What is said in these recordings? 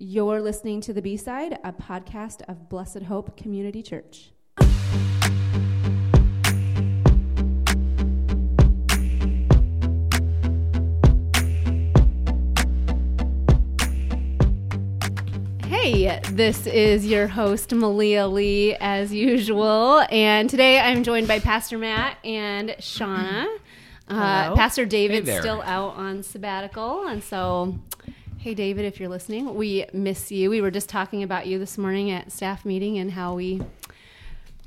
You're listening to The B Side, a podcast of Blessed Hope Community Church. Hey, this is your host, Malia Lee, as usual. And today I'm joined by Pastor Matt and Shauna. Uh, Pastor David's there. still out on sabbatical. And so, hey, David, if you're listening, we miss you. We were just talking about you this morning at staff meeting and how we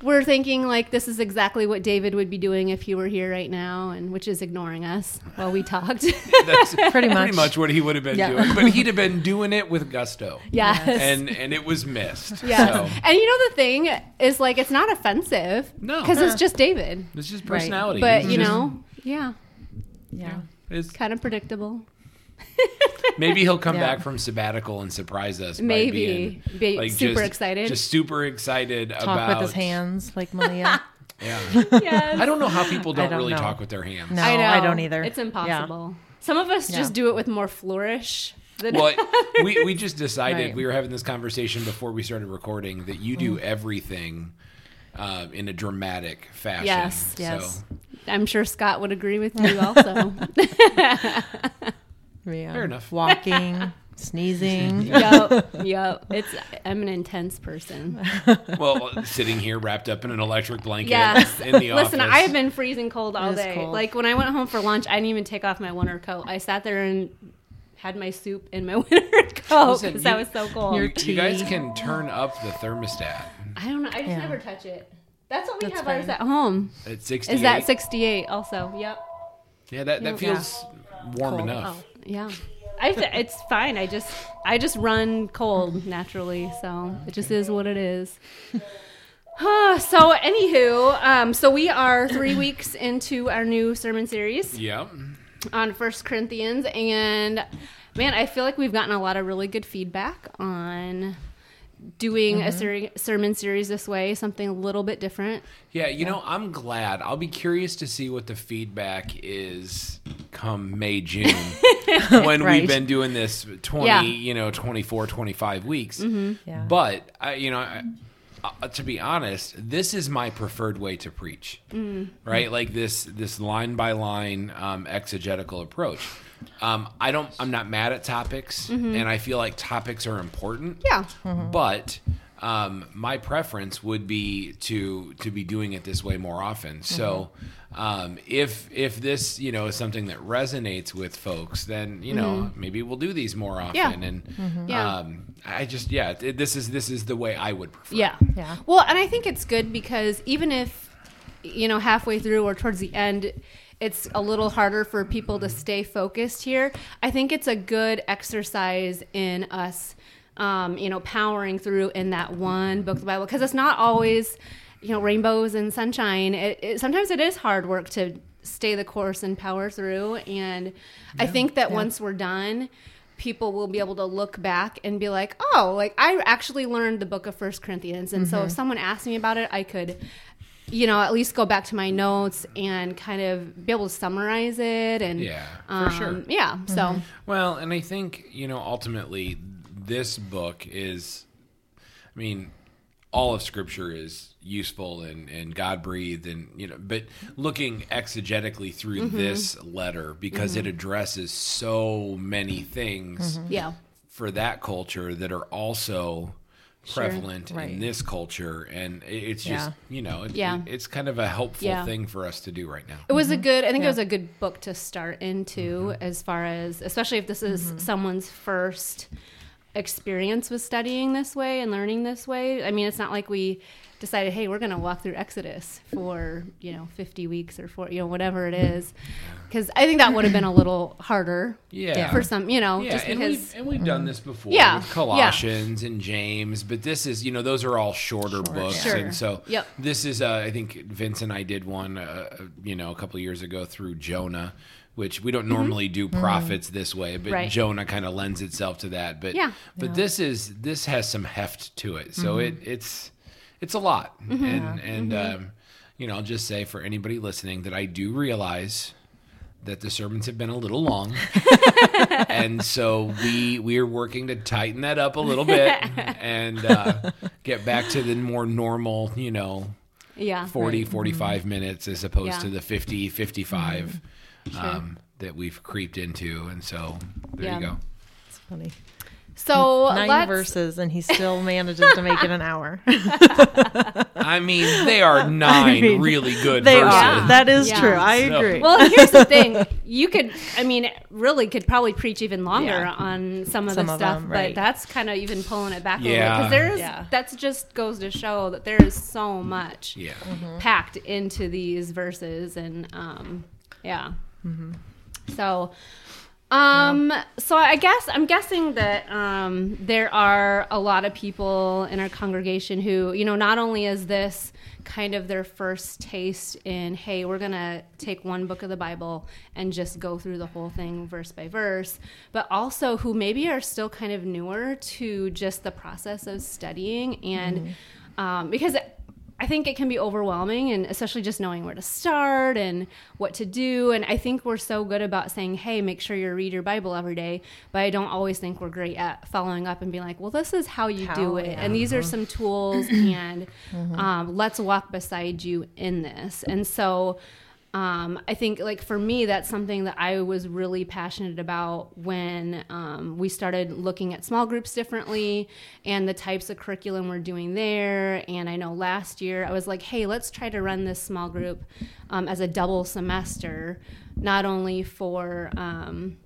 were thinking like this is exactly what David would be doing if he were here right now, and which is ignoring us while we talked. That's Pretty much. much what he would have been Yeah. doing, but he'd have been doing it with gusto. yes. And and it was missed. Yes. So And you know the thing is like it's not offensive. No. Because it's just David. it's just Right. personality. But It's you just- know, yeah. Yeah. it's, Kind of predictable. maybe he'll come Yeah. back from sabbatical and surprise us. by Maybe. being, Be super just- excited. Just super excited Talk about with his hands like Malia. Yeah. yes. I don't know how people don't, don't really know. talk with their hands. No, I know. I don't either. It's Yeah. impossible. Some of us Yeah. just do it with more flourish. Than Well, we, we just decided Right. we were having this conversation before we started recording that you do Mm. everything uh, in a dramatic fashion. Yes, yes. So, I'm sure Scott would agree with you also. Yeah. Fair enough. Walking, sneezing. yep. Yep. It's I'm an intense person. well, sitting here wrapped up in an electric blanket Yes. in the office. Listen, I have been freezing cold all It is day. cold. Like when I went home for lunch, I didn't even take off my winter coat. I sat there and had my soup in my winter coat Listen, because I you- was so cold. Your You guys tea. can turn up the thermostat I don't know. I just Yeah. never touch it. That's what we That's have ours fine. at home. at 68. Is that 68 also? Yep. Yeah, that, that Yeah. feels warm Cold. enough. Oh. Yeah. I, it's fine. I just I just run cold naturally, so it just is what it is. so anywho, um, so we are three weeks into our new sermon series Yeah. on First Corinthians, and man, I feel like we've gotten a lot of really good feedback on doing a ser- sermon series this way, something a little bit different. Yeah, you know, I'm glad. I'll be curious to see what the feedback is come May, June when Right. we've been doing this 20, Yeah. you know, 24, 25 weeks. Yeah. But, I, you know, I, uh, to be honest, this is my preferred way to preach, right? Like this, this line by line um, exegetical approach. Um, I don't. I'm not mad at topics, and I feel like topics are important. Yeah. But um, my preference would be to to be doing it this way more often. So um, if if this you know is something that resonates with folks, then you know maybe we'll do these more often. Yeah. And Yeah. um, I just yeah, it, this is this is the way I would prefer. Yeah. Yeah. Well, and I think it's good because even if, you know, halfway through or towards the end, it's a little harder for people to stay focused here. I think it's a good exercise in us, um, you know, powering through in that one book of the Bible because it's not always, you know, rainbows and sunshine. It, it, sometimes it is hard work to stay the course and power through. And I think that once we're done, people will be able to look back and be like, oh, like I actually learned the book of First Corinthians. And so if someone asked me about it, I could, you know, at least go back to my notes and kind of be able to summarize it. And Yeah, for um, sure. Yeah. So Well, and I think, you know, ultimately this book is I mean, all of scripture is useful and, and God breathed and you know, but looking exegetically through Mm-hmm. this letter because it addresses so many things yeah. for that culture that are also prevalent in Right. this culture and it's just Yeah. you know it, Yeah. it- it's kind of a helpful Yeah. thing for us to do right now It was a mm-hmm. good. I think it was a good book to start into, mm-hmm. as far as especially if this is mm-hmm. someone's first experience with studying this way and learning this way. I mean, it's not like we decided, hey, we're going to walk through Exodus for you know fifty weeks or for you know whatever it is, because I think that would have been a little harder. Yeah. For some, you know, Yeah, just and because. we've, and we've done this before Yeah, with Colossians and James, but this is, you know, those are all shorter books. Sure. And so Yep. this is, uh, I think Vince and I did one, uh, you know, a couple of years ago through Jonah, which we don't normally do prophets this way, but Mm-hmm. Right. Jonah kind of lends itself to that. But, Yeah. but this is, this has some heft to it. So it, it's, it's a lot. Mm-hmm. And, and, um, you know, I'll just say for anybody listening that I do realize that the sermons have been a little long. and so we we're working to tighten that up a little bit and uh, get back to the more normal, you know, Yeah. 40 45 minutes as opposed Yeah. to the 50 55 um, that we've creeped into and so there Yeah. you go It's funny. So 9 let's, verses, and he still manages to make it an hour. i mean they are nine mean, really good they verses are. That is Yeah. true. I So- agree. Well, here's the thing: you could, I mean, really could probably preach even longer Yeah. on some of Some the of stuff, them, but that's kind of even pulling it back a little Yeah. because there is Yeah. that's just goes to show that there is so much yeah packed into these verses, and um, yeah. Mm-hmm. So, um, so I guess I'm guessing that um, there are a lot of people in our congregation who, you know, not only is this kind of their first taste in, hey, we're gonna take one book of the Bible and just go through the whole thing verse by verse, but also who maybe are still kind of newer to just the process of studying and um, because. I think it can be overwhelming, and especially just knowing where to start and what to do. And I think we're so good about saying, "Hey, make sure you read your Bible every day," but I don't always think we're great at following up and being like, "Well, this is how you do it, yeah. and these are some tools, and um, let's walk beside you in this." And so, um, I think like for me, that's something that I was really passionate about when um, we started looking at small groups differently and the types of curriculum we're doing there. And I know last year I was like, hey, let's try to run this small group um, as a double semester, not only for um,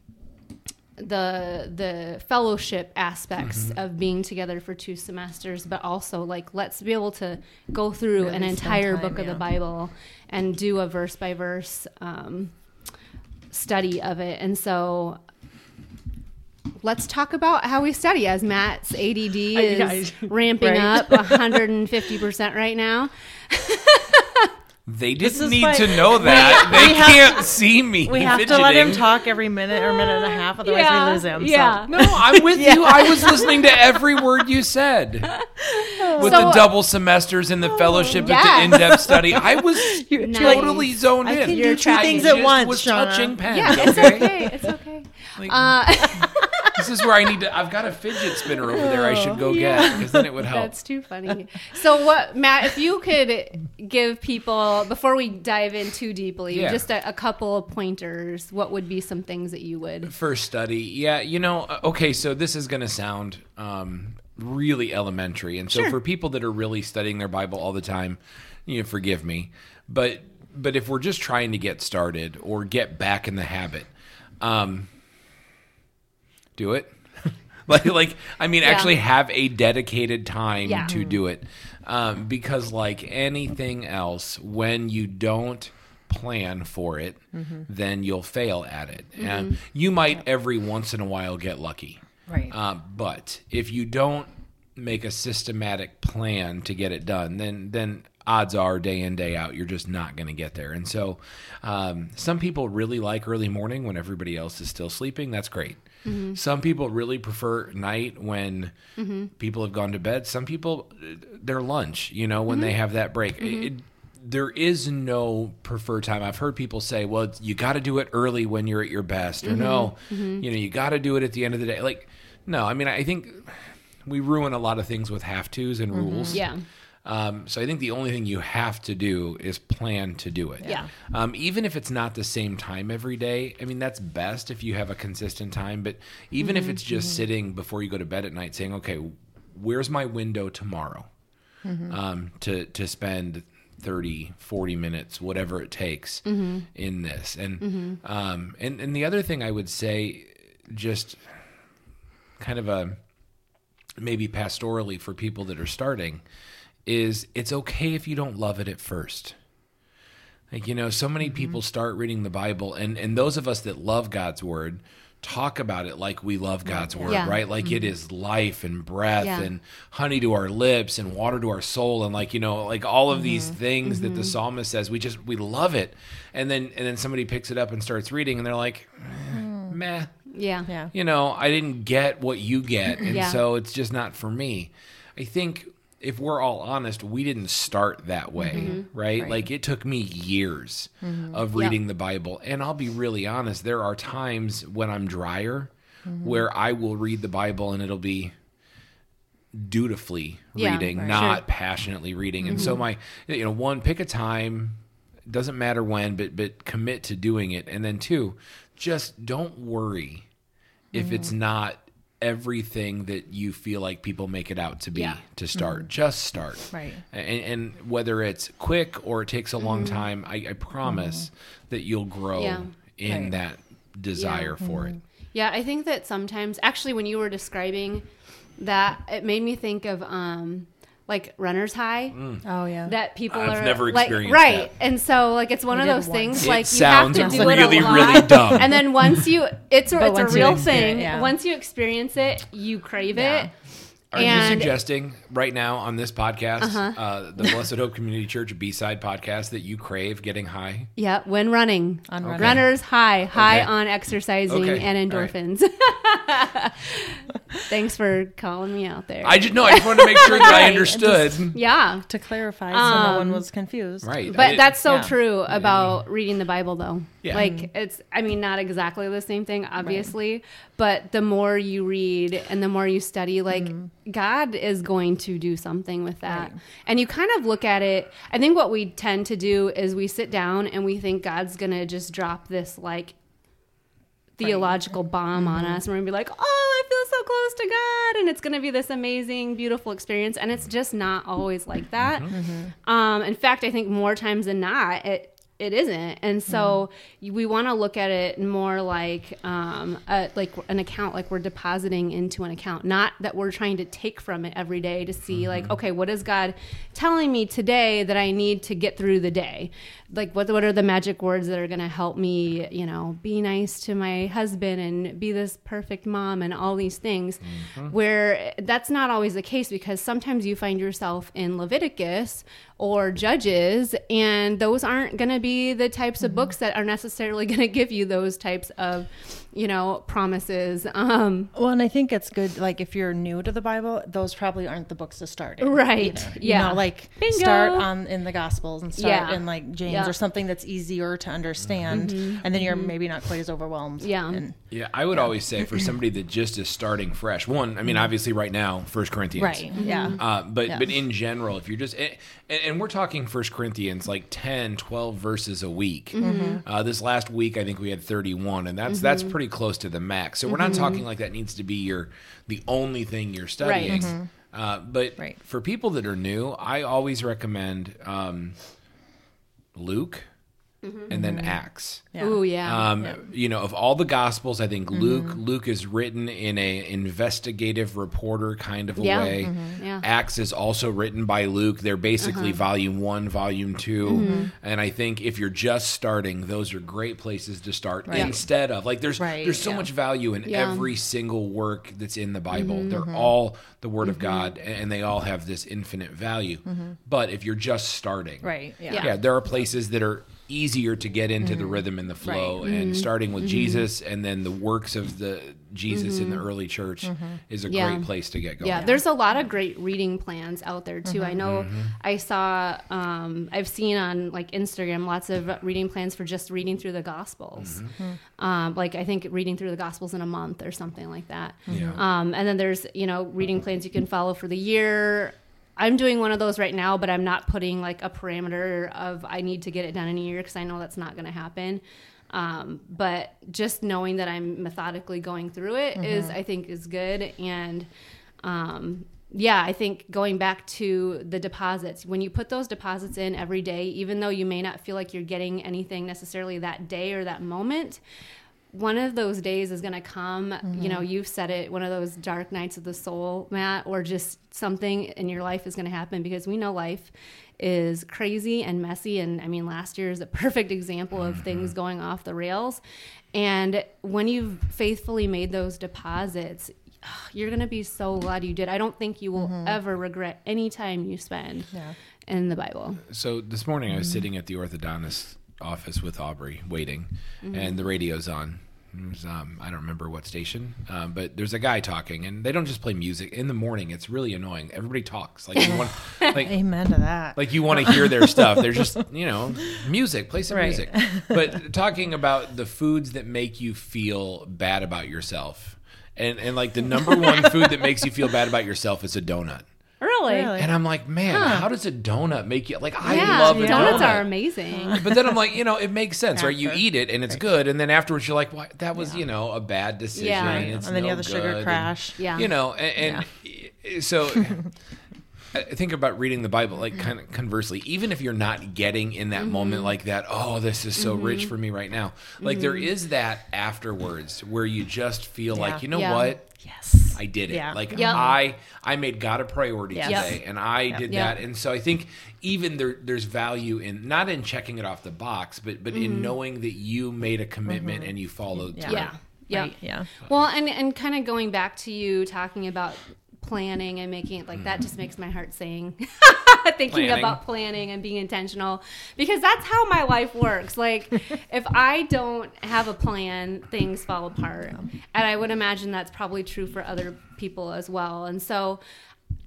the the fellowship aspects of being together for two semesters but also like let's be able to go through Really an entire time, book of the bible and do a verse by verse um, study of it. And so let's talk about how we study. As matt's add is I- ramping right. up 150% right now they This didn't is need why- to know that we they have- can't see me we have to let him talk every minute or minute and a half, otherwise Yeah, we lose him. yeah. no i'm with you i was listening to every word you said with So- the double semesters and the fellowship and the in-depth study i was Nice. totally zoned I in can You're do two things at once, was Shauna. touching pens yeah it's okay? okay it's okay Like, uh, this is where I need to. I've got a fidget spinner over there. I should go get because then it would help. That's too funny. So, what, Matt, if you could give people, before we dive in too deeply, Yeah. just a, a couple of pointers, what would be some things that you would? First study, yeah. You know, uh, okay. So this is going to sound um, really elementary, and so Sure. for people that are really studying their Bible all the time, you know, forgive me, but but if we're just trying to get started or get back in the habit, um, do it. like, like I mean, Yeah. actually have a dedicated time Yeah. to do it, um, because like anything else, when you don't plan for it, then you'll fail at it, and you might every once in a while get lucky. Right. Uh, but if you don't make a systematic plan to get it done, then then odds are day in day out you're just not going to get there. And so, um, some people really like early morning when everybody else is still sleeping. That's great. Mm-hmm. Some people really prefer night when mm-hmm. people have gone to bed. Some people their lunch, you know, when they mm-hmm. have that break. It- it- there is no preferred time. I've heard people say, "Well, you got to do it early when you're at your best," or "No, you know, you got to do it at the end of the day." Like, no, I mean, I think we ruin a lot of things with have tos and rules. Yeah. Um, so I think the only thing you have to do is plan to do it. Yeah. Um, even if it's not the same time every day, I mean that's best if you have a consistent time. But even if it's just sitting before you go to bed at night, saying, "Okay, where's my window tomorrow um, to to spend 30, 40 minutes, whatever it takes in this?" And um, and and the other thing I would say, just kind of a maybe pastorally for people that are starting is it's okay if you don't love it at first. Like you know, so many mm-hmm. people start reading the Bible and and those of us that love God's word talk about it like we love God's word, Yeah. right? Like it mm-hmm. is life and breath Yeah. and honey to our lips and water to our soul and like you know, like all of these mm-hmm. things that the psalmist says, we just we love it. And then and then somebody picks it up and starts reading and they're like, eh, meh Yeah. Yeah. you know, I didn't get what you get, and Yeah. so it's just not for me. I think if we're all honest, we didn't start that way, Mm-hmm. right? Like it took me years of reading the Bible. And I'll be really honest, there are times when I'm drier Mm-hmm. where I will read the Bible and it'll be dutifully Yeah, reading, right. not Sure. Mm-hmm. passionately reading. And so my you know, one pick a time, doesn't matter when, but but commit to doing it. And then two, just don't worry if it's Mm-hmm. not everything that you feel like people make it out to be Yeah. to start. Just start. Right. And, and whether it's quick or it takes a long time, I, I promise that you'll grow Mm-hmm. Yeah. in Right. that desire for it. Yeah, I think that sometimes, actually, when you were describing that, it made me think of um, like runner's high. Mm. Oh yeah. That people I've are never like experienced right, that. and so like it's one We of those things It like you have to do really, it a lot, really dumb. and then once you, it's a, it's a real thing. it, yeah. Once you experience it, you crave Yeah. it. Are you suggesting right now on this podcast, Uh-huh. uh, the Blessed Hope Community Church B side podcast, that you crave getting high? Yeah, when running, On running. runners high, high Okay. on exercising Okay. and All right. endorphins. Thanks for calling me out there. I just know. I just wanted to make sure that I Right. understood. yeah, to clarify, so no one Um, was confused. Right. But didn't- that's so yeah. true about reading the Bible, though. Yeah. Like, it's, I mean, not exactly the same thing, obviously, but the more you read and the more you study, like, God is going to do something with that. Right. And you kind of look at it. I think what we tend to do is we sit down and we think God's going to just drop this, like, theological bomb on mm-hmm. us. And we're going to be like, oh, I feel so close to God. And it's going to be this amazing, beautiful experience. And it's just not always like that. Mm-hmm. Mm-hmm. Um, in fact, I think more times than not, it it isn't, and so we want to look at it more like um, a, like an account, like we're depositing into an account, not that we're trying to take from it every day to see like, okay, what is God telling me today that I need to get through the day? Like, what what are the magic words that are going to help me, you know, be nice to my husband and be this perfect mom and all these things, mm-hmm. where eh, that's not always the case because sometimes you find yourself in Leviticus or Judges, and those aren't going to be the types of mm-hmm. books that are necessarily going to give you those types of, you know, promises. Um, Well, and I think it's good. Like if you're new to the Bible, those probably aren't the books to start in. Right. either. Yeah. You know, like Bingo. start on in the Gospels and start Yeah. in like James Yeah. or something that's easier to understand, and then you're maybe not quite as overwhelmed. Mm-hmm. Yeah. And, Yeah, I would always say for somebody that just is starting fresh. One, I mean, obviously, right now, First Corinthians, right. Yeah. Uh, but Yeah. but in general, if you're just and, and we're talking First Corinthians like 10, 12 verses a week. Uh, this last week, I think we had thirty one, and that's that's pretty close to the max. So we're not talking like that needs to be your the only thing you're studying. Uh, but Right. for people that are new, I always recommend um, Luke Mm-hmm. and then mm-hmm. Acts. Yeah. Ooh, yeah. Um, You know, of all the Gospels, I think Luke mm-hmm. Luke is written in a investigative reporter kind of a Yeah. way. Yeah. Acts is also written by Luke. They're basically uh-huh. volume one, volume 2 and I think if you're just starting, those are great places to start Right. instead of like there's Right, there's so yeah. much value in Yeah. every single work that's in the Bible. They're all the Word of God, and they all have this infinite value. But if you're just starting, Right. Yeah. Yeah. yeah, there are places that are easier to get into the rhythm and the flow and starting with Jesus and then the works of the Jesus in the early church is a Yeah. great place to get going. Yeah, there's a lot of great reading plans out there too. I know Mm-hmm. I saw, um, I've seen on like Instagram lots of reading plans for just reading through the Gospels. Mm-hmm. Um, like I think reading through the Gospels in a month or something like that. Yeah. Um, and then there's you know reading plans you can follow for the year. I'm doing one of those right now, but I'm not putting like a parameter of I need to get it done in a year because I know that's not going to happen. Um, but just knowing that I'm methodically going through it is, I think, is good. And um, yeah, I think going back to the deposits, when you put those deposits in every day, even though you may not feel like you're getting anything necessarily that day or that moment, one of those days is going to come. You know, mm-hmm. you've said it, one of those dark nights of the soul, Matt, or just something in your life is going to happen because we know life is crazy and messy. And I mean, last year is a perfect example of things mm-hmm. going off the rails. And when you've faithfully made those deposits, you're going to be so glad you did. I don't think you will mm-hmm. ever regret any time you spend Yeah. in the Bible. So this morning I was sitting at the orthodontist office with Aubrey waiting and the radio's on it was, um, I don't remember what station, um, but there's a guy talking, and they don't just play music in the morning. It's really annoying. Everybody talks like you want, like Amen to that. like you want to hear their stuff. They're just you know music, play some Right. music. But talking about the foods that make you feel bad about yourself, and and like the number one food that makes you feel bad about yourself is a donut. Really? Really? And I'm like, man, how does a donut make you like? I love a donuts donut. are amazing. But then I'm like, you know, it makes sense, right? You eat it and it's good, and then afterwards you're like, "Why? That was, you know, a bad decision." Yeah. and It's and then you have the sugar good," crash. and, Yeah. you know, and, and so. I think about reading the Bible, like kind of conversely, even if you're not getting in that moment mm-hmm. like that, oh, this is so rich mm-hmm. for me right now. Like there mm-hmm. is that afterwards where you just feel Yeah. like, you know Yeah. what? Yes. I did it. Yeah. Like Yep. I I made God a priority Yes. today, and I did Yep. that. And so I think even there there's value in not in checking it off the box, but but in mm-hmm. knowing that you made a commitment mm-hmm. and you followed Yeah. through. Yeah. Yeah. Right, yeah. Well, and and kind of going back to you talking about planning and making it like that mm. just makes my heart sing. Thinking Planning. about planning and being intentional because that's how my life works. Like if I don't have a plan, things fall apart. And I would imagine that's probably true for other people as well. And so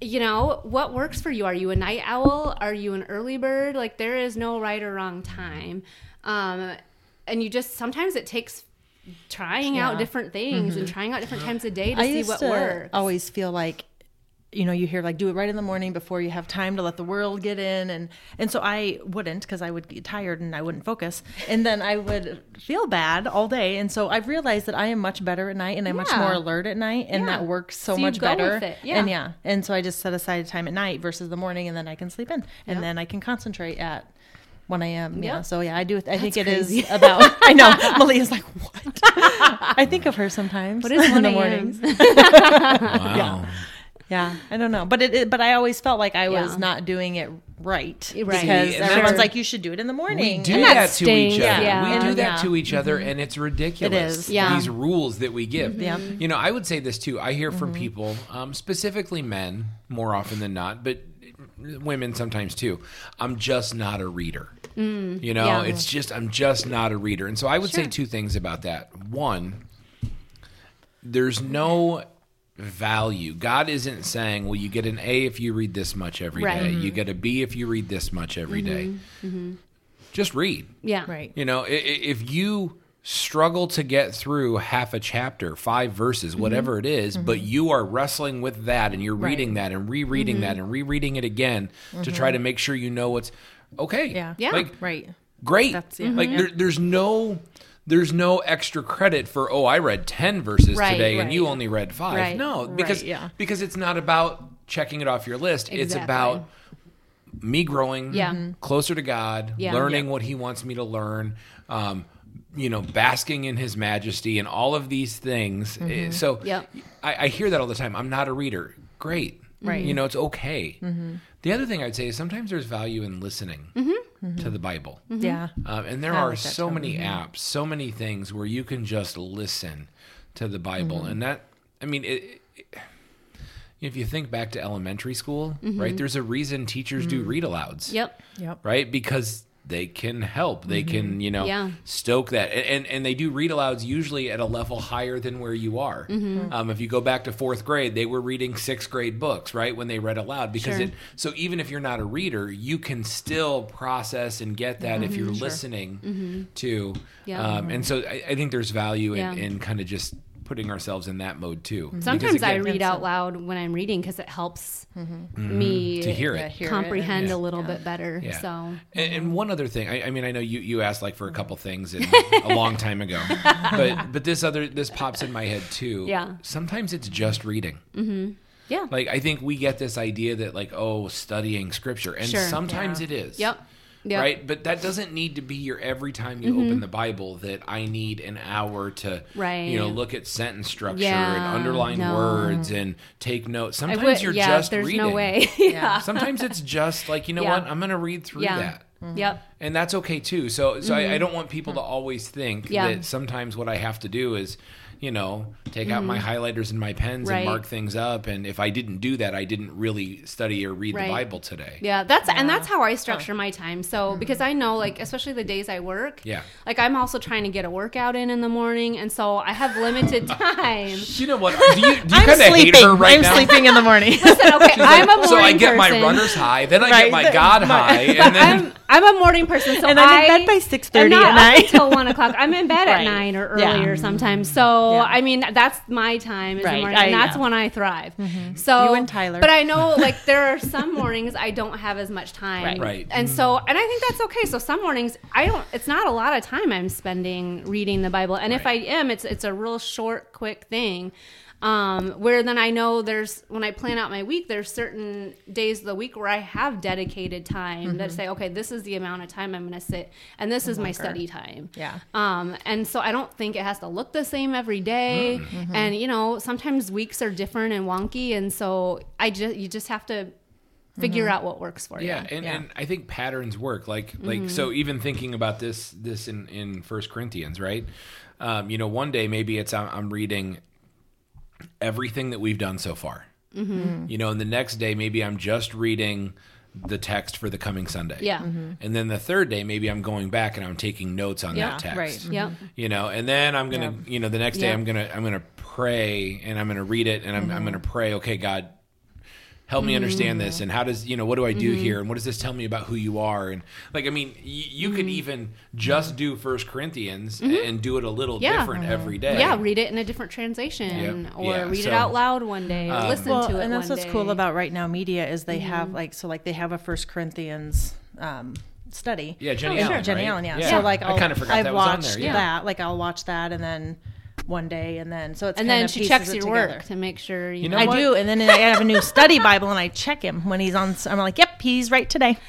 you know, what works for you? Are you a night owl? Are you an early bird? Like there is no right or wrong time. Um and you just sometimes it takes trying out different things and trying out different times a day to I see used what to works. always feel like you know you hear like do it right in the morning before you have time to let the world get in and and so I wouldn't because I would get tired and I wouldn't focus and then I would feel bad all day and so I've realized that I am much better at night and I'm much more alert at night and Yeah. that works so, So you much go better with it. Yeah. and yeah and so I just set aside time at night versus the morning and then I can sleep in and Yep. then I can concentrate at 1 a.m. Yeah. Yep. So yeah, I do. I think it crazy. is about. I know. Malia's like, what? I think of her sometimes. What is 1 in 1 the mornings? Wow. Yeah, I don't know, but it, it. But I always felt like I was Yeah. not doing it right Right. because See, and everyone's that's- like, you should do it in the morning. We do And that, that to each other. yeah. We do that yeah. to each mm-hmm. other, and it's ridiculous. is. Yeah. These rules that we give. Mm-hmm. Yeah. You know, I would say this too. I hear from mm-hmm. people, um, specifically men, more often than not, but women sometimes too. I'm just not a reader. Mm. you know, yeah. it's just I'm just not a reader, and so I would say two things about that. One, there's no value. God isn't saying, "Well, you get an A if you read this much every day. Right. Mm-hmm. You get a B if you read this much every day." Just read. yeah. right. You know, i- i- if you struggle to get through half a chapter, five verses, Mm-hmm. whatever it is, but you are wrestling with that and you're reading that and rereading that Mm-hmm. and rereading it again to try to make sure you know what's okay. Yeah. Yeah. Like Right. great. That's- yeah. Like there, there's no there's no extra credit for oh I read 10 verses Right, today and you only read 5. Right. No, because yeah. because it's not about checking it off your list. It's about me growing Yeah. Closer to God, Yeah. learning Yeah. what He wants me to learn, um, you know, basking in His majesty, and all of these things. Eh, So Yep. I, I hear that all the time. I'm not a reader. Great. Right. You know, it's okay. The other thing I'd say is sometimes there's value in listening to the Bible. Yeah. Um, and there I are like so too. many apps, so many things where you can just listen to the Bible, Mm-hmm. and that I mean, it, it- if you think back to elementary school, Mm-hmm. right? There's a reason teachers do read alouds, Yep. Yep. right? Because they can help, they Mm-hmm. can you know Yeah. stoke that, and, and and they do read alouds usually at a level higher than where you are. Mm-hmm. Um, if you go back to fourth grade, they were reading sixth grade books, right? When they read aloud, because Sure. it so even if you're not a reader, you can still process and get that if you're listening to. Mm-hmm. Yeah. Um, and so I, I think there's value in, Yeah. in kind of just putting ourselves in that mode too. Mm-hmm. Because Sometimes I read out loud when I'm reading because it helps mm-hmm. Mm-hmm. me to hear Yeah, it. it. comprehend Yeah. a little bit better. Yeah. So And, and one other thing, I, I mean, I know you, you asked like for a couple things in, a long time ago, but but this other this pops in my head too. Yeah. Sometimes it's just reading. yeah. Like I think we get this idea that like oh studying scripture, and Sure. sometimes Yeah. it is. Yep. Yep. Right, but that doesn't need to be your every time you open the Bible. That I need an hour to, Right. you know, look at sentence structure Yeah, and underline no. words and take notes. Sometimes would, you're yeah, just there's reading. no way. yeah. Sometimes it's just like you know Yeah. what I'm going to read through that Yep. and that's okay too. So, so I, I don't want people to always think Mm-hmm. That sometimes what I have to do is you know, take out my mm-hmm. highlighters and my pens Right. and mark things up. And if I didn't do that, I didn't really study or read Right. the Bible today. Yeah, that's and that's how I structure my time. So mm-hmm. because I know, like, especially the days I work, Yeah. like I'm also trying to get a workout in in the morning, and so I have limited time. You know what? Do you, do you I'm kind of hate sleeping. her right I'm now? sleeping in the morning. Listen, okay, I'm a morning so I get my runner's high, then I Right, get my the- God my- high, and then I'm I'm a morning person, so And I'm in bed by 6:30 am not at up night. until one o'clock. I'm in bed at nine or Yeah. earlier sometimes. Mm-hmm. So Yeah. I mean, that's my time is the morning, I- and that's yeah. when I thrive. Mm-hmm. So You and Tyler. but I know like there are some mornings I don't have as much time, Right. Right. And so, and I think that's okay. So some mornings I don't. It's not a lot of time I'm spending reading the Bible, and if I am, it's it's a real short, quick thing. Um, where then I know there's when I plan out my week, there's certain days of the week where I have dedicated time Mm-hmm. that say, okay, this is the amount of time I'm going to sit, and this is my study time. Yeah. Um, and so I don't think it has to look the same every day. Mm-hmm. And you know, sometimes weeks are different and wonky, and so I just you just have to figure Mm-hmm. out what works for yeah, you. and, Yeah. and I think patterns work. Like Mm-hmm. like so, even thinking about this this in in First Corinthians, right? Um, you know, one day maybe it's I'm, I'm reading everything that we've done so far. Mm-hmm. You know, and the next day maybe I'm just reading the text for the coming Sunday. Yeah. Mm-hmm. And then the third day maybe I'm going back and I'm taking notes on Yeah, that text. right. Mm-hmm. Yep. You know, and then I'm gonna, you know, the next day Yeah. I'm gonna, I'm gonna pray and I'm gonna read it and I'm, I'm mm-hmm. gonna pray. Okay, God, help me understand this. Mm. And how does, you know, what do I do mm-hmm. here? And what does this tell me about who you are? And like, I mean, y- you could mm-hmm. even just do First Corinthians mm-hmm. and do it a little Yeah. different every day. Yeah, read it in a different translation, Yep. or Yeah, read so- it out loud one day, or listen well, to it and that's one what's day. cool about right now media is they Mm-hmm. have like so like they have a First Corinthians um, study. Yeah, Jennie Oh, Allen. sure. Jennie right? Allen, yeah. Yeah. So like I I'll, kind of forgot I've that was on watched there. Yeah. that. Like I'll watch that and then one day and then so it's and kind then of she checks your together. work to make sure you, You know I what? do, and then I have a new study Bible, and I check him when he's on. I'm like, "Yep, he's right today."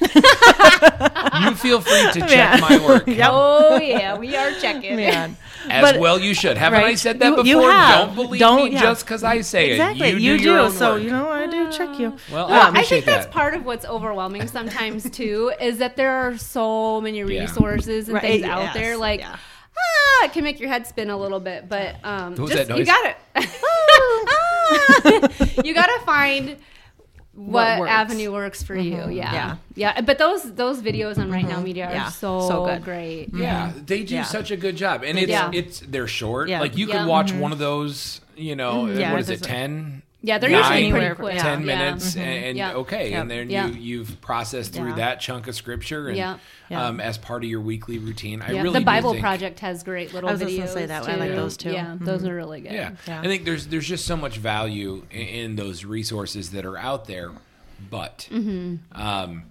You feel free to check Yeah. my work. Oh yeah, we are checking. Man. As But- well you should. Haven't I said that You- before? you have. Don't believe Don't- me yeah. just because I say exactly, it. you, You do. do. so work. you know, I do check you. Well, Well, I I appreciate think that's part of what's overwhelming sometimes too is that there are so many Yeah. resources and Right, things out there. Like, yeah ah, it can make your head spin a little bit, but um, just, you gotta ah! you gotta find what, what works. avenue works for mm-hmm. you. Yeah. yeah. Yeah. But those those videos on Right mm-hmm. Now Media are yeah. so, so good. great. Yeah. Mm-hmm. They do yeah. such a good job. And it's it's they're short. Like you could watch mm-hmm. one of those, you know, mm-hmm. what is it, 10 yeah, they're Nine, usually pretty Anywhere- quick. 10 Yeah. minutes and, and Yeah. okay Yep. and then Yeah. you you've processed through Yeah. that chunk of scripture and Yeah. Yeah. um, as part of your weekly routine i Yeah. really the Bible think- Project has great little I was videos. gonna say that. I like those too. Yeah, those are really good. yeah. Yeah. i think there's there's just so much value in, in those resources that are out there but Mm-hmm. um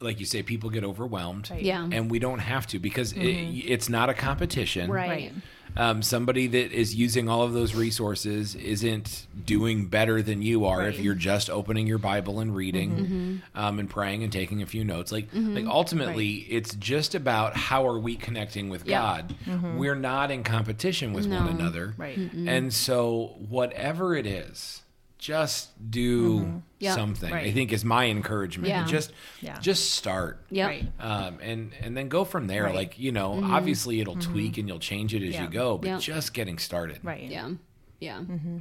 like you say people get overwhelmed Yeah. and we don't have to because it, it's not a competition Right. Right. Um, somebody that is using all of those resources isn't doing better than you are if you're just opening your Bible and reading Mm-hmm. um, and praying and taking a few notes. Like, like ultimately, it's just about how are we connecting with Yeah. God. We're not in competition with one another, Right. and so whatever it is. Just do Yeah. something. I think is my encouragement. Yeah. Just, Yeah. just start Yep. Right. um, and and then go from there. Right. Like you know, obviously it'll tweak and you'll change it as Yeah. you go, but Yeah. just getting started. Right. Yeah. Yeah. Mm-hmm.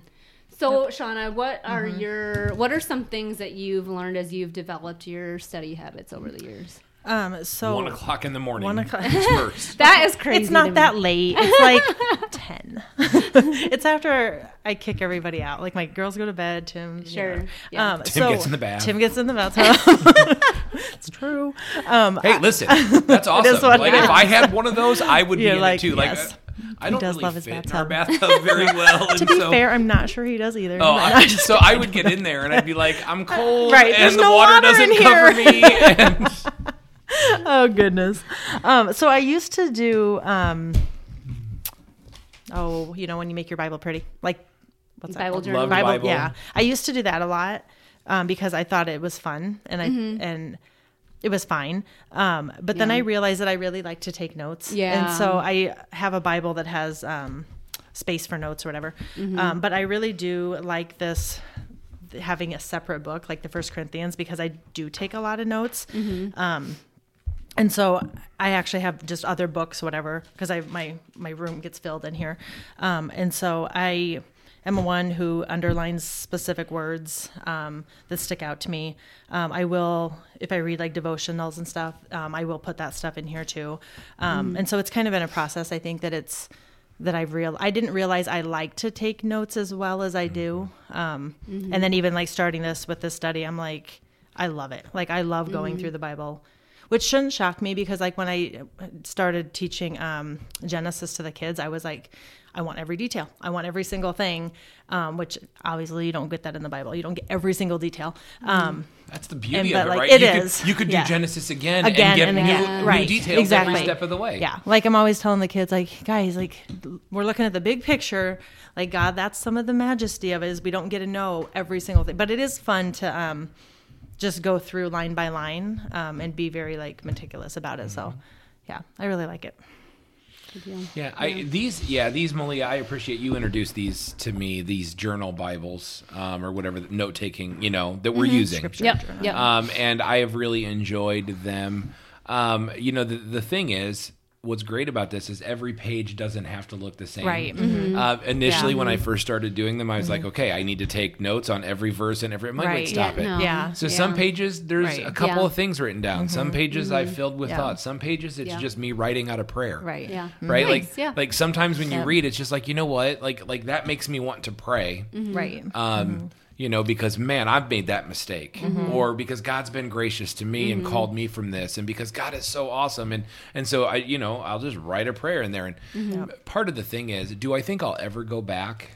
So, Shauna, what are your what are some things that you've learned as you've developed your study habits over the years? Um. So One o'clock in the morning. One o'clock. That is crazy. it's not that late. It's like ten. it's after I kick everybody out. Like my girls go to bed. Tim. you Sure. know. Yeah. Um, Tim so gets in the bath. Tim gets in the bathtub. it's true. Um, Hey, listen, that's awesome. what like if. I had one of those, I would be You're in like, it too. Like yes. uh, I He don't does really love his fit in our bathtub. bathtub very well. to and be so, fair, I'm not sure he does either. Oh, I, so I would get in there and I'd be like, I'm cold, Right, and there's the no water, water doesn't in cover here. me. And oh goodness. Um, so I used to do. Um, oh, you know when you make your Bible pretty, like what's that Bible called? journal. Love the Bible. Yeah, I used to do that a lot um, because I thought it was fun and I Mm-hmm. and it was fine. Um, but then I realized that I really like to take notes. Yeah. and so I have a Bible that has um, space for notes or whatever. Mm-hmm. Um, but I really do like this having a separate book like the First Corinthians because I do take a lot of notes. Mm-hmm. And so I actually have just other books, whatever, because I my my room gets filled in here, um, and so I am one who underlines specific words um, that stick out to me. Um, I will, if I read like devotionals and stuff, um, I will put that stuff in here too, um, and so it's kind of in a process. I think that it's that I've real I didn't realize I like to take notes as well as I do, um, and then even like starting this with this study, I'm like. I love it. Like I love going through the Bible which shouldn't shock me because like when i started teaching um, genesis to the kids i was like i want every detail. I want every single thing um, which obviously you don't get that in the bible. You don't get every single detail. Um, That's the beauty And- of it, like, right? it you is. Could, you could Yeah. do Genesis again, again and get and new, again. new right. details exactly. every step of the way. yeah. Like i'm always telling the kids like guys like we're looking at the big picture. Like god that's some of the majesty of it is we don't get to know every single thing. But it is fun to um just go through line by line um, and be very like meticulous about it so Mm-hmm. yeah i really like it Yeah, I these yeah these Malia, I appreciate you introduced these to me these journal Bibles um, or whatever note taking you know that we're using. Scripture Yep. journal. Yep. Um, and I have really enjoyed them. Um, you know, the the thing is, what's great about this is every page doesn't have to look the same. Right. Mm-hmm. Mm-hmm. Uh, initially, Yeah. when I first started doing them, I was like, mm-hmm. okay, I need to take notes on every verse and every. I'm like, wait, Right. stop Yeah, it. no. yeah So yeah. some pages there's Right. a couple Yeah. of things written down. Some pages I filled with Yeah. thoughts. Some pages it's Yeah. just me writing out a prayer. right Yeah. Right, Nice, like yeah. like sometimes when you read, it's just like you know what, like like that makes me want to pray, right um, you know, because man, I've made that mistake, mm-hmm. or because God's been gracious to me and mm-hmm. called me from this, and because God is so awesome, and and so I, you know, I'll just write a prayer in there. And mm-hmm. part of the thing is, do I think I'll ever go back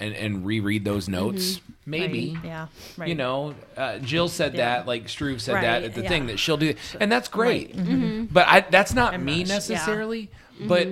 and and reread those notes? Maybe, Right. yeah right You know, uh, Jill said Yeah. that, like Struve said Right, that at the yeah. thing that she'll do, and that's great. But I, that's not I'm me not- yeah. necessarily. But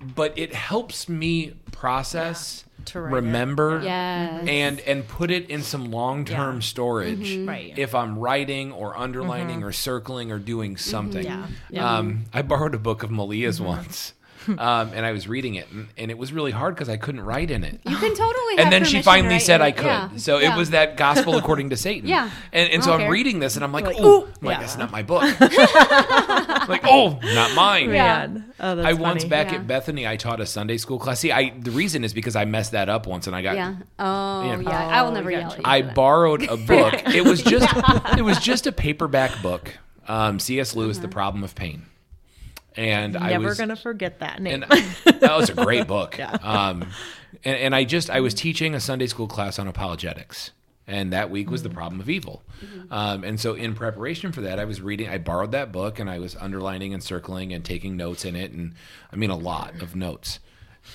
but it helps me process, To write it. remember, Yes. and and put it in some long term Yeah. storage. Mm-hmm. Mm-hmm. Right. If I'm writing or underlining mm-hmm. or circling or doing something. Yeah. Yeah. Um, I borrowed a book of Malia's once. Um, and I was reading it, and, and it was really hard because I couldn't write in it You can totally. and have then she finally said I could. Yeah. So Yeah. it was that gospel according to Satan. Yeah. And, and so don't I'm care. reading this and I'm like, Like, oh, ooh, like, yeah. that's not my book. like, oh, not mine. Yeah. Man. Oh, that's I once funny. back Yeah. at Bethany, I taught a Sunday school class. See, I the reason is because I messed that up once, and I got Yeah. Oh, Yeah. yeah. I will Oh, never we yell got at you. I borrowed a book. It was just it was just a paperback book. Um, C.S. Lewis, The Problem of Pain, and I never was gonna forget that name and that was a great book. Yeah. Um, and, and I just I was teaching a Sunday school class on apologetics, and that week was the problem of evil. Um, and so in preparation for that, I was reading. I borrowed that book, and I was underlining and circling and taking notes in it, and I mean a lot of notes.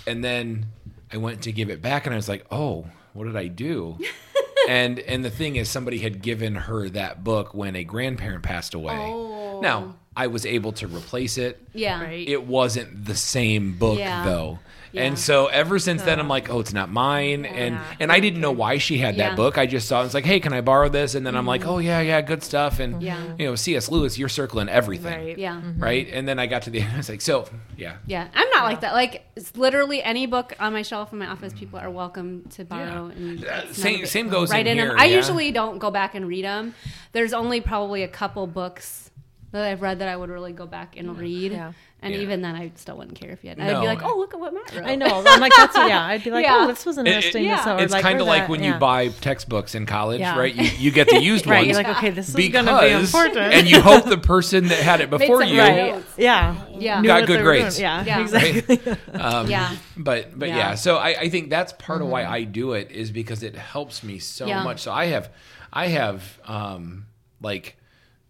And then I went to give it back, and I was like, oh, what did I do? and and the thing is, somebody had given her that book when a grandparent passed away. Oh. Now I was able to replace it Yeah. Right. it wasn't the same book Yeah. though. Yeah. And so ever since then I'm like, oh, it's not mine. And Yeah. and I didn't know why she had Yeah. that book. I just saw it. It's like, hey, can I borrow this? And then I'm like, oh yeah, yeah, good stuff. And Yeah. you know, C.S. Lewis, you're circling everything. right Yeah. Right? And then I got to the end. I was like, so yeah. Yeah, I'm not like that. Like it's literally any book on my shelf in my office, people are welcome to borrow. Yeah. And Uh, it's same- none same goes right in in, here, them. I yeah. usually don't go back and read them. There's only probably a couple books that I've read that I would really go back and read. Yeah. And Yeah. even then, I still wouldn't care if you had. I'd No. be like, oh, look at what Matt wrote. I know. I'm like, that's yeah. I'd be like, Yeah. oh, this was interesting. it- yeah. So, it's like, kind of like that? when Yeah. you buy textbooks in college, Yeah. right? You, you get the used right. ones You're like, okay, this is because gonna be important. and you hope the person that had it before you right. right. Yeah. Yeah. Got good they were doing. grades. Yeah. Yeah. Exactly. Um, Yeah. But but yeah, Yeah. so I, I think that's part of why I do it is because it helps me so Yeah. much. So I have I have um like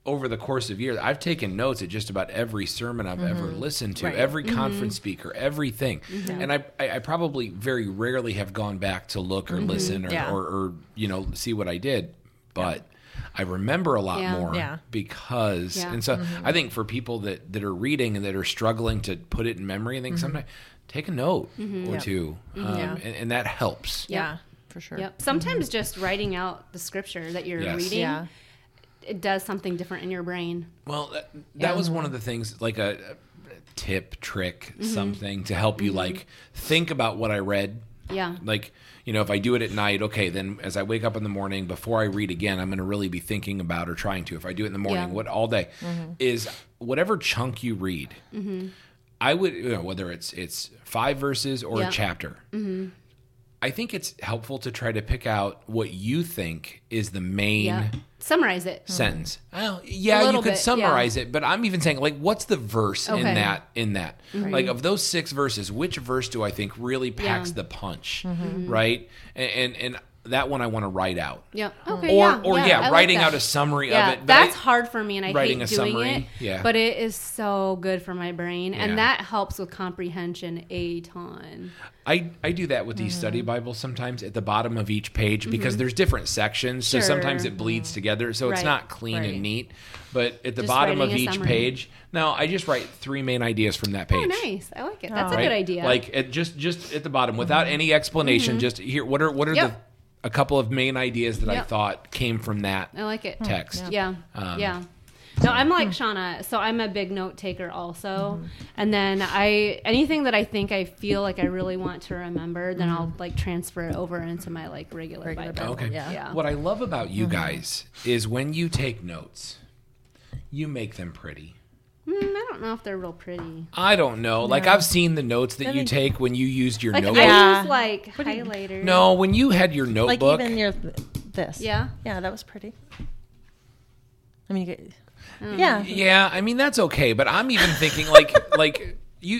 over the course of years, I've taken notes at just about every sermon I've ever mm-hmm. listened to, Right. every mm-hmm. conference speaker, everything. Mm-hmm. And I, I I probably very rarely have gone back to look or listen or, Yeah. or, or you know see what I did, but I remember a lot Yeah. more Yeah. because Yeah. and so I think for people that that are reading and that are struggling to put it in memory, I think sometimes take a note or Yep. two, um, Yeah. and, and that helps. yeah. For sure. Yep. Sometimes just writing out the scripture that you're Yes. reading, Yeah. It does something different in your brain. Well, that, that was one of the things, like a, a tip, trick, Mm-hmm. something to help you, like think about what I read Yeah. Like, you know, if I do it at night, okay, then as I wake up in the morning, before I read again, I'm going to really be thinking about or trying to. If I do it in the morning, Yeah. Mm-hmm. what all day is whatever chunk you read. I would, you know, whether it's it's five verses or Yeah. a chapter. I think it's helpful to try to pick out what you think is the main Yeah. Summarize it. Hmm. sentence. Oh, well, yeah, you could bit, summarize it, but I'm even saying like, what's the verse in that? In that, like of those six verses, which verse do I think really packs Yeah. the punch, mm-hmm. right? And, and and that one I want to write out. Yeah. Hmm. Okay. Or yeah, or yeah, I like writing that. out a summary yeah, of it. that's I- hard for me, and I writing hate a doing summary, it. yeah. But it is so good for my brain, Yeah. and that helps with comprehension a ton. I, I do that with these study mm-hmm. Bibles sometimes at the bottom of each page mm-hmm. because there's different sections. So Sure. sometimes it bleeds mm-hmm. together. So it's not clean Right. and neat. But at the Just bottom of each summary. page, now I just write three main ideas from that oh, page. Oh, nice! I like it. That's a right? good idea. Like at just just at the bottom, without any explanation, just here. What are what are Mm-hmm. Yep. the a couple of main ideas that I thought came from that I like it. text? Yeah. Um, yeah. No, I'm like Shauna, so I'm a big note taker also. And then I anything that I think I feel like I really want to remember, then I'll like transfer it over into my like regular, Regular Bible. Bible. Okay. Yeah. Yeah. What I love about you Mm-hmm. guys is when you take notes, you make them pretty. Mm, I don't know if they're real pretty. I don't know. Like I've seen the notes that I you take when you used your Like notebook. I Yeah. use like What do you- highlighters. No, when you had your Like notebook. even your this. Yeah? Yeah, that was pretty. I mean, you get, yeah. yeah, I mean that's okay, but I'm even thinking like like you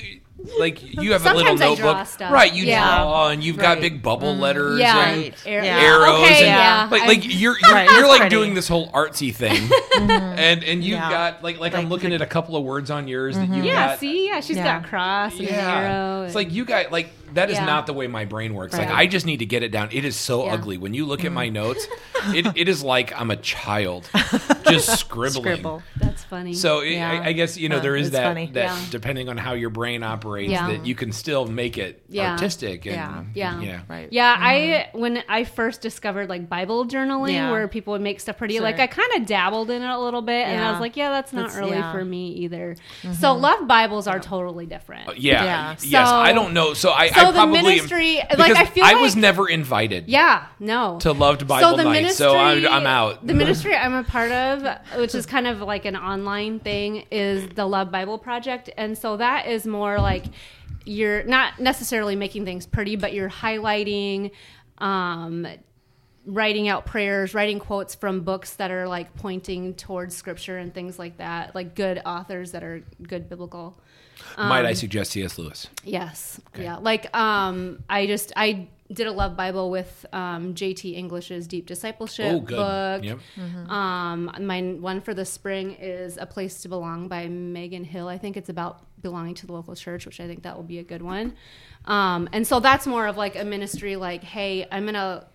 like you have a little Sometimes I draw notebook, stuff. right? You Yeah. draw and you've got big bubble mm. letters Yeah. and Right. Air- Yeah. arrows Okay, and yeah. like like you're you're, Right. you're like pretty. doing this whole artsy thing, mm-hmm. and and you've Yeah. got like like I'm looking the- at a couple of words on yours that you mm-hmm. Yeah, got. see? Yeah, she's Yeah. got cross and an Yeah, arrow. it's like you guys like that is Yeah. not the way my brain works. Like I just need to get it down. It is so Yeah. ugly when you look at my notes. it, it is like I'm a child just scribbling. Scribble. that's funny. So it, Yeah. I, I guess you know Huh, there is that funny. that Yeah. depending on how your brain operates, Yeah. that you can still make it Yeah. artistic. And, Yeah. Yeah. yeah, Right. Yeah, I when I first discovered like Bible journaling, Yeah. where people would make stuff pretty, Sure. like I kind of dabbled in it a little bit, and I was like, yeah, that's not That's- really yeah. for me either. So love Bibles are totally different. Uh, Yeah. Yeah. Yes. So- I don't know. So I, so I the probably am- ministry- like, I feel I was never invited. Yeah, no. To Loved Bible Night, so I'm- I'm out. The ministry I'm a part of, which is kind of like an online thing, is the Love Bible Project, and so that is more like you're not necessarily making things pretty, but you're highlighting. Um, writing out prayers writing quotes from books that are like pointing towards scripture and things like that like good authors that are good biblical Might Um, I suggest C.S. Lewis? Yes. Yeah. Like um I just I did a love Bible with um JT English's Deep Discipleship Oh, good. book. Yep. Um my one for the spring is A Place to Belong by Megan Hill. I think it's about belonging to the local church, which I think that will be a good one. Um and so that's more of like a ministry like, hey, I'm going to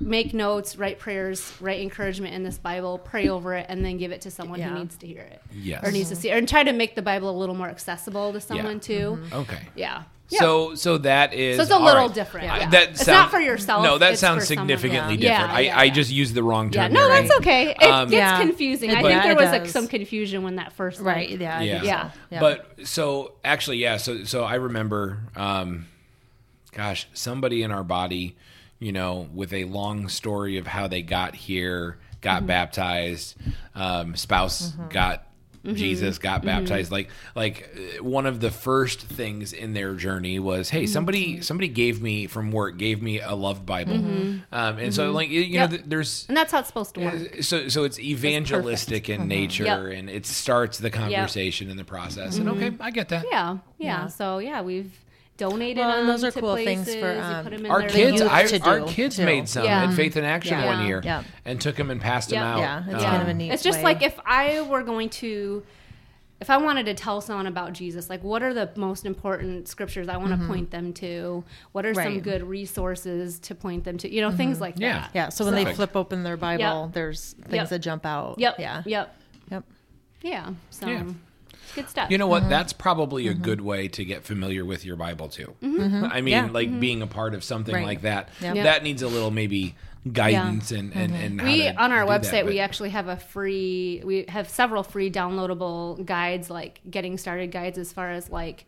make notes, write prayers, write encouragement in this Bible, pray over it and then give it to someone Yeah. who needs to hear it. Yes. Or needs to see it. And try to make the Bible a little more accessible to someone too. Okay. Yeah. So so that is So it's a little right. different. Yeah. that it's sound- not for yourself. No, that sounds for someone- significantly yeah. different. Yeah, I, yeah, I just used the wrong Yeah, term. no, there. that's okay. It Um, gets Yeah. confusing. It- I think there was like some confusion when that first like, Right. Yeah. Yeah. so. Yeah. Yeah. But so actually, yeah. So so I remember, um, gosh, somebody in our body, you know, with a long story of how they got here, got Mm-hmm. baptized, um, spouse got. Mm-hmm. Jesus got baptized. Like, like uh, one of the first things in their journey was, Mm-hmm. hey, somebody, somebody gave me from work, gave me a love Bible, um, and so like you, know, Mm-hmm. Yep. th- there's and that's how it's supposed to work. so so it's evangelistic in nature Mm-hmm. Yep. and it starts the conversation in the process and okay i get that Yeah, yeah, Yeah. So yeah, we've donated Well, and them those are to cool things for, um, put 'em in our kids I, to our kids too. made some Yeah. at faith in action Yeah. one year Yeah. and took them and passed them out Yeah, it's Um, kind of a neat. It's just way. like if I were going to, if I wanted to tell someone about Jesus, like what are the most important scriptures I want to point them to? What are some Mm-hmm. Good resources to point them to? You know, things like Yeah. that. Yeah. So when they flip open their Bible, Yep. there's things Yep. that jump out. Yep. Yeah. Yep. Yep. Yeah. So Yeah. Good stuff. you know Mm-hmm. what that's probably a good way to get familiar with your bible too i mean Mm-hmm. Yeah. like being a part of something Right. like that Yep. Yep. that needs a little maybe guidance and and, Mm-hmm. and how we to on our do that, website we actually have a free we have several free downloadable guides like getting started guides as far as like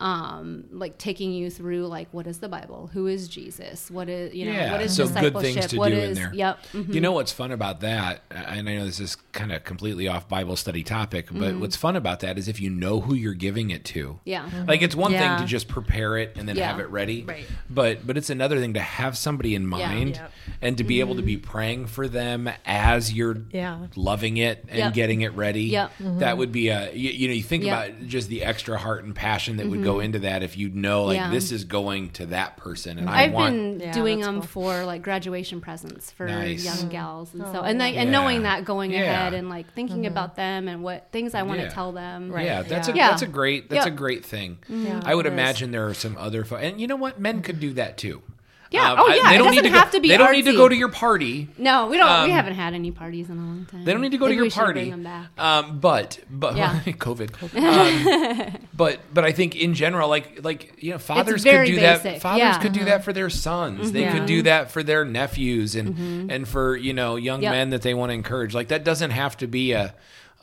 um, like taking you through like what is the Bible, who is Jesus, what is you know Yeah, what is so good discipleship, things to what do in there. yep, mhm. You know what's fun about that, and I know this is kind of completely off Bible study topic, but what's fun about that is if you know who you're giving it to. yeah, Like it's one Yeah. thing to just prepare it and then Yeah. have it ready, Right. But but it's another thing to have somebody in mind Yep. and to be able to be praying for them as you're Yeah. loving it and Yep. getting it ready. Yep. That would be a you, you know you think Yep. about just the extra heart and passion that would go into that if you know like Yeah. this is going to that person and I I've want been Yeah, doing them cool. for like graduation presents for Nice. young gals and Oh, so and like and knowing that going Yeah. ahead and like thinking mm-hmm. about them and what things I want to Yeah. tell them. Right. Yeah, that's a Yeah. that's a great that's Yep. a great thing. Yeah, I would it is. imagine there are some other fo- and you know what men could do that too. Yeah. Um, Oh, I- yeah. They It don't need to have go, to be They don't need to go to your party. No, we don't. we Um, haven't had any parties in a long time. They don't need to go to your we party. Bring them back. Um, but but Yeah. COVID. Um, but but I think in general, like like you know, fathers could do that. Fathers Yeah. could do that for their sons. They could do that for their nephews and and for you know young Yep. men that they want to encourage. Like that doesn't have to be a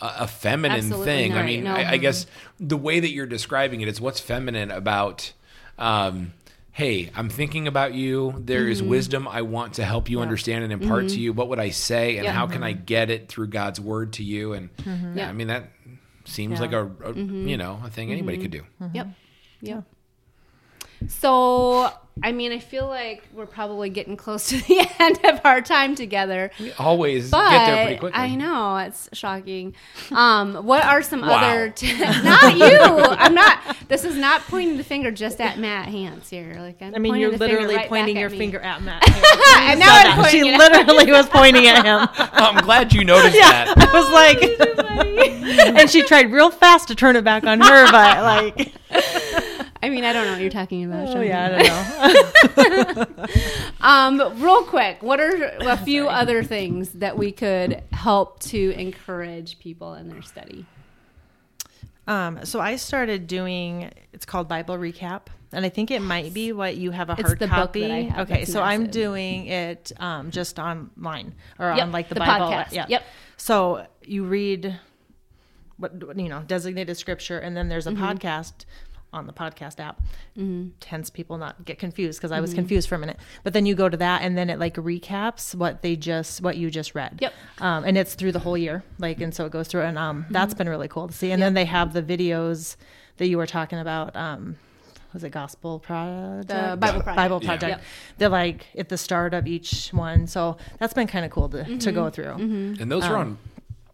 a, feminine Absolutely thing. I mean, No. I, I guess the way that you're describing it is what's feminine about. Um, Hey, I'm thinking about you. There is Mm-hmm. wisdom I want to help you understand and impart to mm-hmm. you. What would I say, and Yeah. how can I mm-hmm. get it through God's word to you? And Mm-hmm. yeah, I mean that seems Yeah. like a, a mm-hmm. you know a thing anybody could do. Yep. Yep. So, I mean, I feel like we're probably getting close to the end of our time together. We always But get there pretty quickly. I know it's shocking. Um, what are some Wow. other? T- not you. I'm not. This is not pointing the finger just at Matt Hans here. Like I'm I mean, pointing you're literally right pointing your me. finger at Matt. and now I'm pointing she it literally was pointing at him. I'm glad you noticed Yeah, that. I was like, and she tried real fast to turn it back on her, but like, I mean, I don't know what you're talking about. oh yeah, I don't know. Um, real quick, what are a few other things that we could help to encourage people in their study? Um, so I started doing. It's called Bible Recap, and I think it might be what you have a It's hard the book copy. that I have okay, that's so I'm doing it um, just online or Yep, on like the, the Bible. podcast. Yeah. Yep. So you read what you know designated scripture, and then there's a Mm-hmm. podcast on the podcast app. Hence, people not get confused because I was confused for a minute. But then you go to that, and then it like recaps what they just what you just read. Yep. Um, and it's through the whole year, like, and so it goes through, and um, that's been really cool to see. And then they have the videos that you were talking about. Um, was it Gospel Project? The Bible Project. Bible Yeah. Project. Yep. They're like at the start of each one, so that's been kind of cool to, to go through. And those are on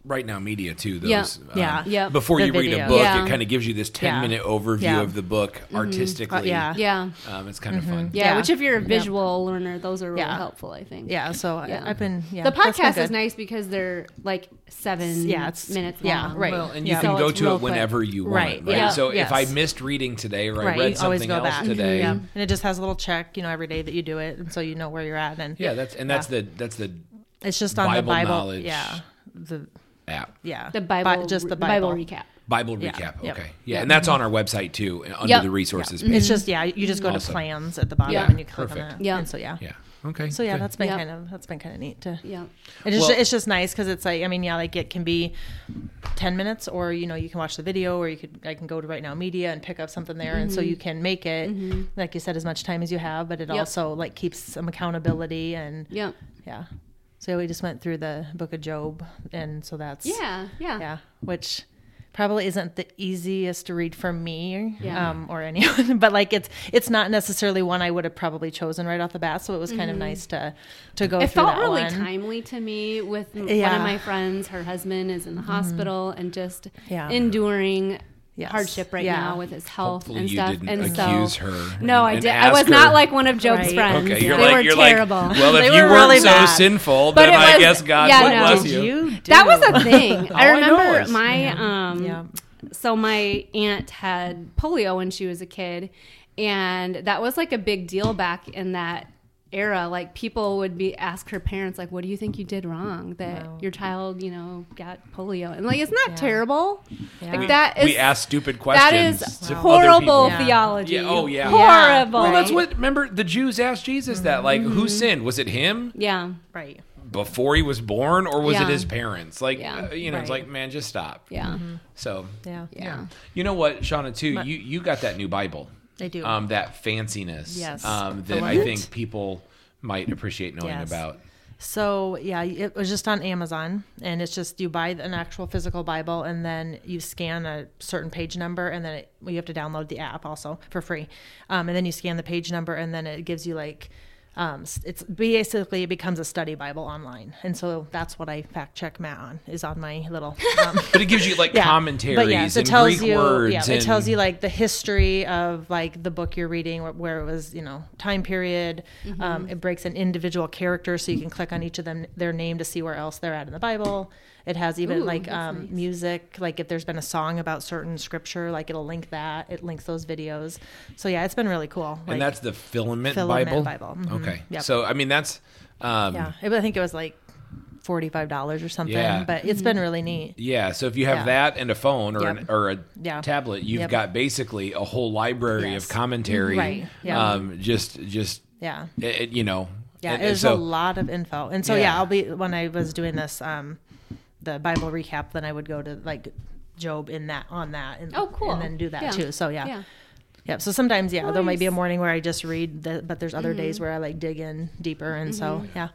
RightNow Media too. Those, Yeah. um, Yeah. Yeah. Before The you read a book, Yeah. it kind of gives you this ten Yeah. minute overview Yeah. of the book artistically. Uh, yeah. Yeah. Um, it's kind of fun. Yeah, Yeah. which if you're a visual learner, those are really Yeah. helpful, I think. Yeah, so Yeah. I, I've been yeah. the that's been podcast is nice because they're like seven Yeah, it's- minutes yeah, long. right. Well, and you Yeah. can So go to real it quick. whenever you want. Right, Right. yeah, So if. I missed reading today or I Right, read always something go else back. today, Yeah, and it just has a little check, you know, every day that you do it, and so you know where you're at, and yeah, that's and that's the that's the it's just on Bible the Bible. knowledge. Yeah, the app. yeah The Bible, just the Bible. Bible. recap. Bible Yeah. recap. Yep. Okay. Yeah, and that's on our website too, uh, under Yep. the resources Yeah. page. It's just yeah, you just go Awesome. to plans at the bottom Yeah. and you click Perfect. on that. Yeah. and so yeah. Yeah. Okay. So yeah, good. that's been Yeah. kind of that's been kind of neat to. Yeah. It's just Well- it's just nice because it's like I mean yeah like it can be ten minutes or you know you can watch the video or you could I can go to RightNow Media and pick up something there and so mm-hmm. you can make it mm-hmm. like you said as much time as you have but it Yep. also like keeps some accountability and Yeah. yeah. So we just went through the book of Job and so that's Yeah. Yeah. yeah which probably isn't the easiest to read for me Yeah. um, or anyone but like it's it's not necessarily one i would have probably chosen right off the bat so it was kind of nice to to go Mm-hmm. It through felt that really one. timely to me with m- one of my friends. Her husband is in the hospital and just Yeah. enduring Yes. hardship right Yeah. now with his health Hopefully and you stuff. didn't and accuse so, her. no, and- I did. I was ask not like one of Job's Right. friends. Okay, you're they like were you're terrible. like. Well, They if you were weren't really so bad. sinful, But then it I guess God yeah, would no. bless Did you. you that was a thing. I All I know remember my um yeah so my aunt had polio when she was a kid and that was like a big deal back in that era like people would be ask her parents like what do you think you did wrong that Wow. your child you know got polio and like it's not Yeah. terrible Yeah. like We- that is we ask stupid questions. is to horrible. Yeah. theology Yeah, oh, yeah. horrible Well, that's what. Remember, the Jews asked Jesus that, like, who sinned? Was it him? yeah right before he was born or was Yeah. it his parents? Like, Yeah. uh, you know, it's like, man, just stop. Yeah. So, Yeah. Yeah. you know what, Shauna, too, you, you got that new Bible. They do. Um, that fanciness. Yes. Um, that I think people might appreciate knowing Yes. about. So yeah, it was just on Amazon, and it's just you buy an actual physical Bible, and then you scan a certain page number, and then it, well, you have to download the app also for free, um, and then you scan the page number, and then it gives you like. Um, it's basically it becomes a study Bible online, and so that's what I fact check Matt on is on my little um, But it gives you like yeah. commentaries But yes, and it tells Greek you, words. Yeah, and, it tells you like the history of like the book you're reading, where, where it was, you know, time period. Mm-hmm. Um, it breaks an individual character, so you can click on each of them, their name, to see where else they're at in the Bible. It has even Ooh, like um, nice. music, like if there's been a song about certain scripture, like it'll link that. It links those videos. So yeah, it's been really cool. Like, and that's the filament, Filament Bible. Bible, mhm. Okay. Yep. So I mean that's um, yeah. I think it was like forty five dollars or something, Yeah. but it's been really neat. Yeah, so if you have Yeah. that and a phone or an, or a Yeah. tablet, you've Yep. got basically a whole library Yes. of commentary. Right, yeah. Um, just just Yeah. it, it- you know. Yeah, and- it was so a lot of info. And so Yeah. yeah. I'll be when I was doing this um the Bible recap, then I would go to like Job in that on that and Oh, cool. and then do that Yeah. too. So yeah. Yeah. Yeah. So sometimes yeah, there might be a morning where I just read the, but there's other days mm-hmm. where I like dig in deeper and so mm-hmm. yeah.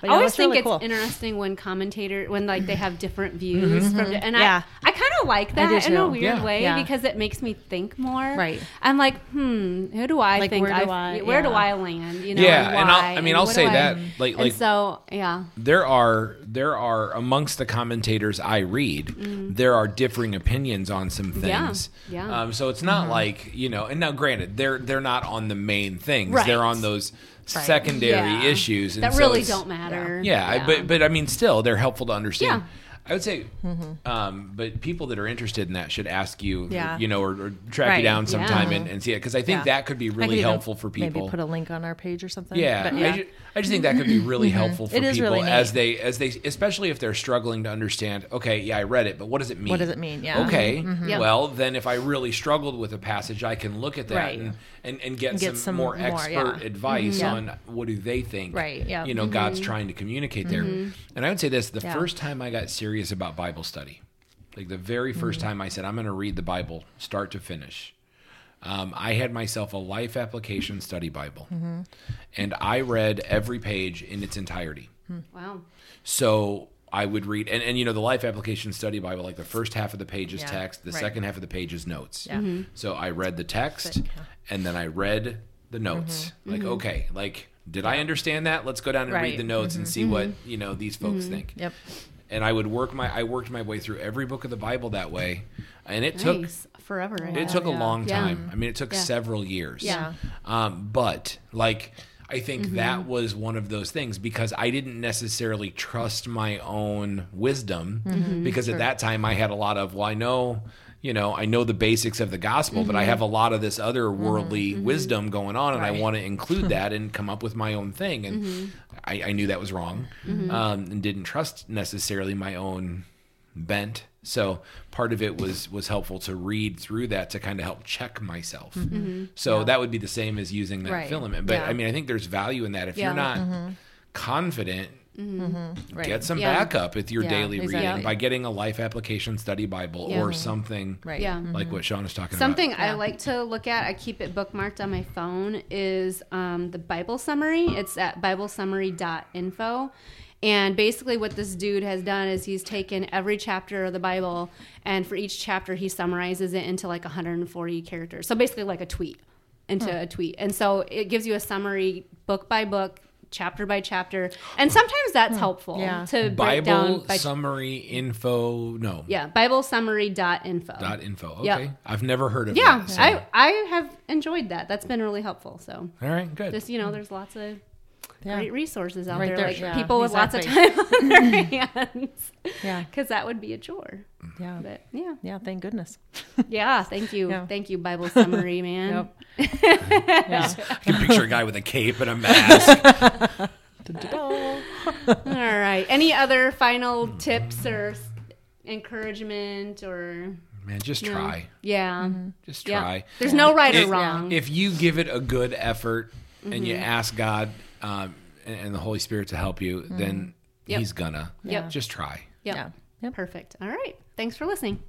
But I always think really it's cool. interesting when commentator when like they have different views mm-hmm. from and Yeah. I I kind of like that in a weird Yeah. way Yeah. because it makes me think more. Right. I'm like, hmm, who do I Like, think where do I, I- where do. I land? You know, yeah, and, and I'll, I mean and I'll say I- that like like so yeah, there are there are amongst the commentators I read, there are differing opinions on some Mm-hmm. Yeah, things. yeah. Um, so it's not like you know. And now, granted, they're they're not on the main things. Right. They're on those secondary Yeah. issues and that so really don't matter. Yeah, I, but but I mean, still, they're helpful to understand. Yeah. I would say, um, but people that are interested in that should ask you, Yeah. you know, or, or track you down sometime Yeah. and, and see it because I think Yeah. that could be I could really helpful for people. Maybe put a link on our page or something. Yeah, But I, ju- I just think that could be really helpful for Mm-hmm. It is people really as they as they especially if they're struggling to understand. Okay, yeah, I read it, but what does it mean? What does it mean? Yeah. Mm-hmm. Okay, Yep. well then, if I really struggled with a passage, I can look at that Right. and, and and get, Get some, some more more, expert yeah. advice Yeah. on what do they think. Right, yeah. You know, God's trying to communicate there. And I would say this: the Yeah. first time I got serious about Bible study, like the very 1st mm. time I said I'm going to read the Bible start to finish. Um, I had myself a life application study Bible, mm-hmm. and I read every page in its entirety. Hmm. Wow. So I would read, and, and you know, the life application study Bible, like the first half of the page is Yeah, text, the right. second half of the page is notes. Yeah. Mhm. So I read the text, But, yeah. and then I read the mm-hmm. notes. Like, mm-hmm. okay, like, did I understand that? Let's go down and read the notes and see what you know these folks think. Yep. And I would work my, I worked my way through every book of the Bible that way, and it took forever. I it bet. took a yeah. long Yeah. time. I mean, it took Yeah. several years. Yeah. Um, but like, I think Mm-hmm. that was one of those things because I didn't necessarily trust my own wisdom Mm-hmm. because at that time I had a lot of well, I know. You know, I know the basics of the gospel, but I mm-hmm. have a lot of this other mm-hmm. worldly mm-hmm. wisdom going on, and I want to include that and come up with my own thing. And I, I knew that was wrong, um, and didn't trust necessarily my own bent. So part of it was was helpful to read through that to kind of help check myself. So that would be the same as using that Right. filament. But Yeah. I mean, I think there's value in that. If Yeah. you're not confident, Mm-hmm. Mm-hmm. Right. get some Yeah. backup with your Yeah, daily exactly. reading by getting a life application study Bible Yeah. or mm-hmm. something Right. Yeah. like what Sean was talking Something about. Something I like to look at, I keep it bookmarked on my phone, is um, the Bible summary. It's at biblesummary.info. And basically, what this dude has done is he's taken every chapter of the Bible, and for each chapter, he summarizes it into like 140 characters. So basically, like a tweet into hmm. a tweet. And so it gives you a summary book by book, chapter by chapter. And sometimes that's hmm. helpful Yeah. to break down Bible by summary info no yeah, Bible summary dot info. Dot info. Okay, Yeah. I've never heard of it. Yeah, that. so- I I have enjoyed that. That's been really helpful. So all right, good. just you know, there's lots of Yeah. great resources out Right there, there, like yeah, people with lots of time on their hands. Yeah. because that would be a chore. Yeah. But yeah, Yeah. Thank goodness. yeah. Thank you, Yeah. thank you, Bible summary, man. Yep. yeah. I can picture a guy with a cape and a mask. All right. Any other final tips or s- encouragement or Man, just no? try. Yeah. Just Yeah. try. There's no right or If- wrong. If you give it a good effort and Mm-hmm. you ask God um, and, and the Holy Spirit to help you, Mm-hmm. then Yep. He's gonna. Yep. Just try. Yep. Yeah. Yep. Perfect. All right. Thanks for listening.